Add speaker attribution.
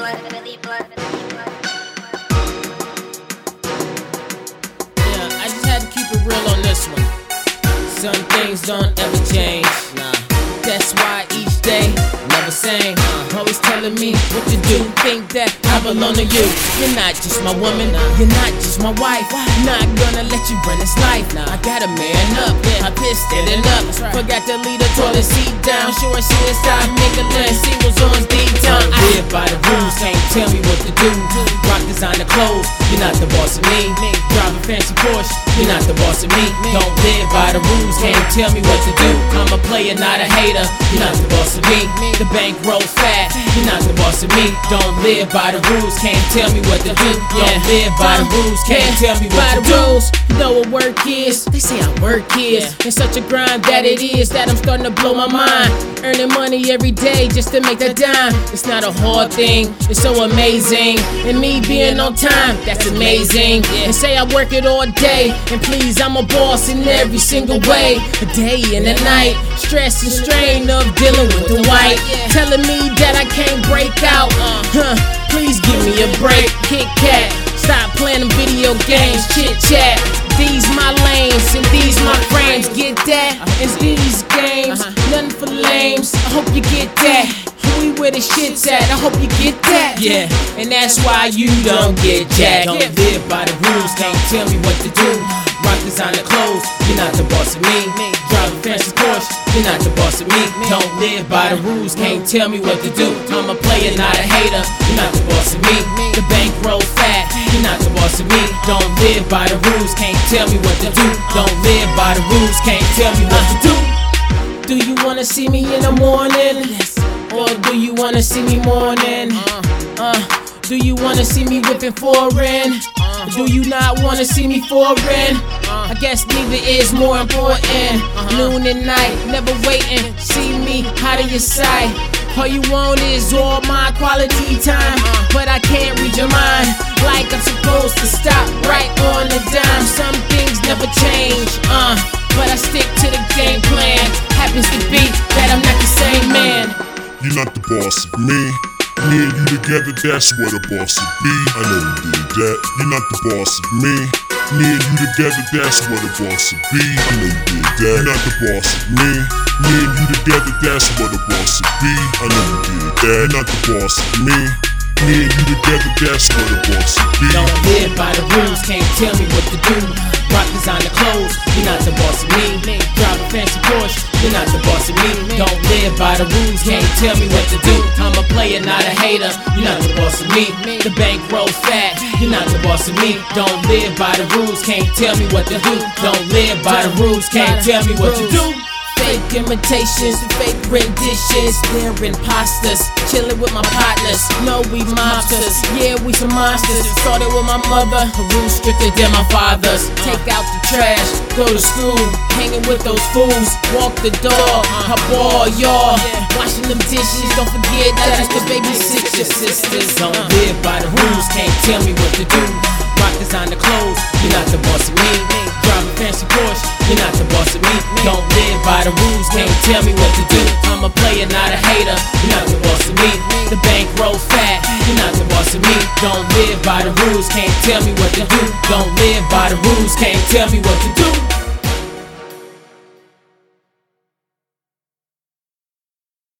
Speaker 1: Yeah, I just had to keep it real on this one. Some things don't ever change. Never same. Uh, always telling me what to do. Think that I belong to you. You're not just my woman, you're not just my wife. Not gonna let you run this life. I gotta man up, I pissed it up. Forgot to leave the toilet seat down. Sure, inside, make a list. See what's on deep time. I live by the rules, can't tell me what to do. Rock designer clothes, you're not the boss of me. Fancy Porsche, you're not the boss of me. Don't live by the rules, can't tell me what to do. I'm a player, not a hater. You're not the boss of me. The bank rolls fat, you're not the boss of me. Don't live by the rules, can't tell me what to do. Don't live by the rules, can't tell me what to do. Know what work is. They say I work is. It's such a grind that it is that I'm starting to blow my mind. Earning money every day just to make that dime. It's not a hard thing, it's so amazing. And me being on time, that's amazing. And say I work it all day. And please, I'm a boss in every single way. A day and a night. Stress and strain of dealing with the white. Telling me that I can't break out. Uh. Huh, please give me a break. Kit Kat. Stop playing them video games, chit chat. These my lanes and these my frames. Get that? And these games, uh-huh. nothing for lames. I hope you get that. We where the shit's at. I hope you get that. Yeah, and that's why you don't get jacked. Don't live by the rules, can't tell me what to do. Rock designer clothes, you're not the boss of me. Drive a fancy Porsche, you're not the boss of me. Don't live by the rules, can't tell me what to do. I'm a player, not a hater. You're not the boss of me. The bank roll fat, you're not the boss of me. Don't live by the rules, can't tell me what to do. Don't live by the rules, can't tell me what to do. Do you wanna see me in the morning? Or do you wanna see me morning? Uh, do you wanna see me whipping foreign? Do you not wanna see me foreign? I guess neither is more important. Noon and night, never waiting. See me out of your sight. All you want is all my quality time, but I can't read your mind like I'm supposed to stop right on the dime. Some things never change, uh, but I stick to the game plan. Happens to be that I'm not the same man.
Speaker 2: You're not the boss of me. Me and you together, that's what a boss would be. I know you did that. You're not the boss of me. Me and you together, that's what a boss would be. I know you did that. Not the boss of me. Me and you together, that's what a boss would be. I know you did that. Not the boss of me. Me and you together, that's what a boss would be.
Speaker 1: Don't live by the rules, can't tell me what to do. Rock designer clothes, you're not the boss of me. Drive a fancy Porsche, not the boss of me. Don't live by the rules, can't tell me what to do. I'm a player, not a hater. You're not the boss of me. The bank rolls fat, you're not the boss of me. Don't live by the rules, can't tell me what to do. Don't live by the rules, can't tell me what to do. Fake imitations, fake renditions, they're imposters. Chilling with my partners, no, we mobsters. Yeah, we some monsters. Started with my mother, rules stricter than my father's. Take out the trash, go to school, hanging with those fools. Walk the dog, I ball, y'all. Washing them dishes, don't forget that I used to babysit your sisters. Don't live by the rules, can't tell me what to do. Rock designer clothes, you're not the boss of me. Drive a fancy Porsche, you're not the boss of me. Don't live by the rules, can't tell me what to do. I'm a player, not a hater. You're not the boss of me. The bank roll fat, you're not the boss of me. Don't live by the rules, can't tell me what to do. Don't live can't tell me what to do.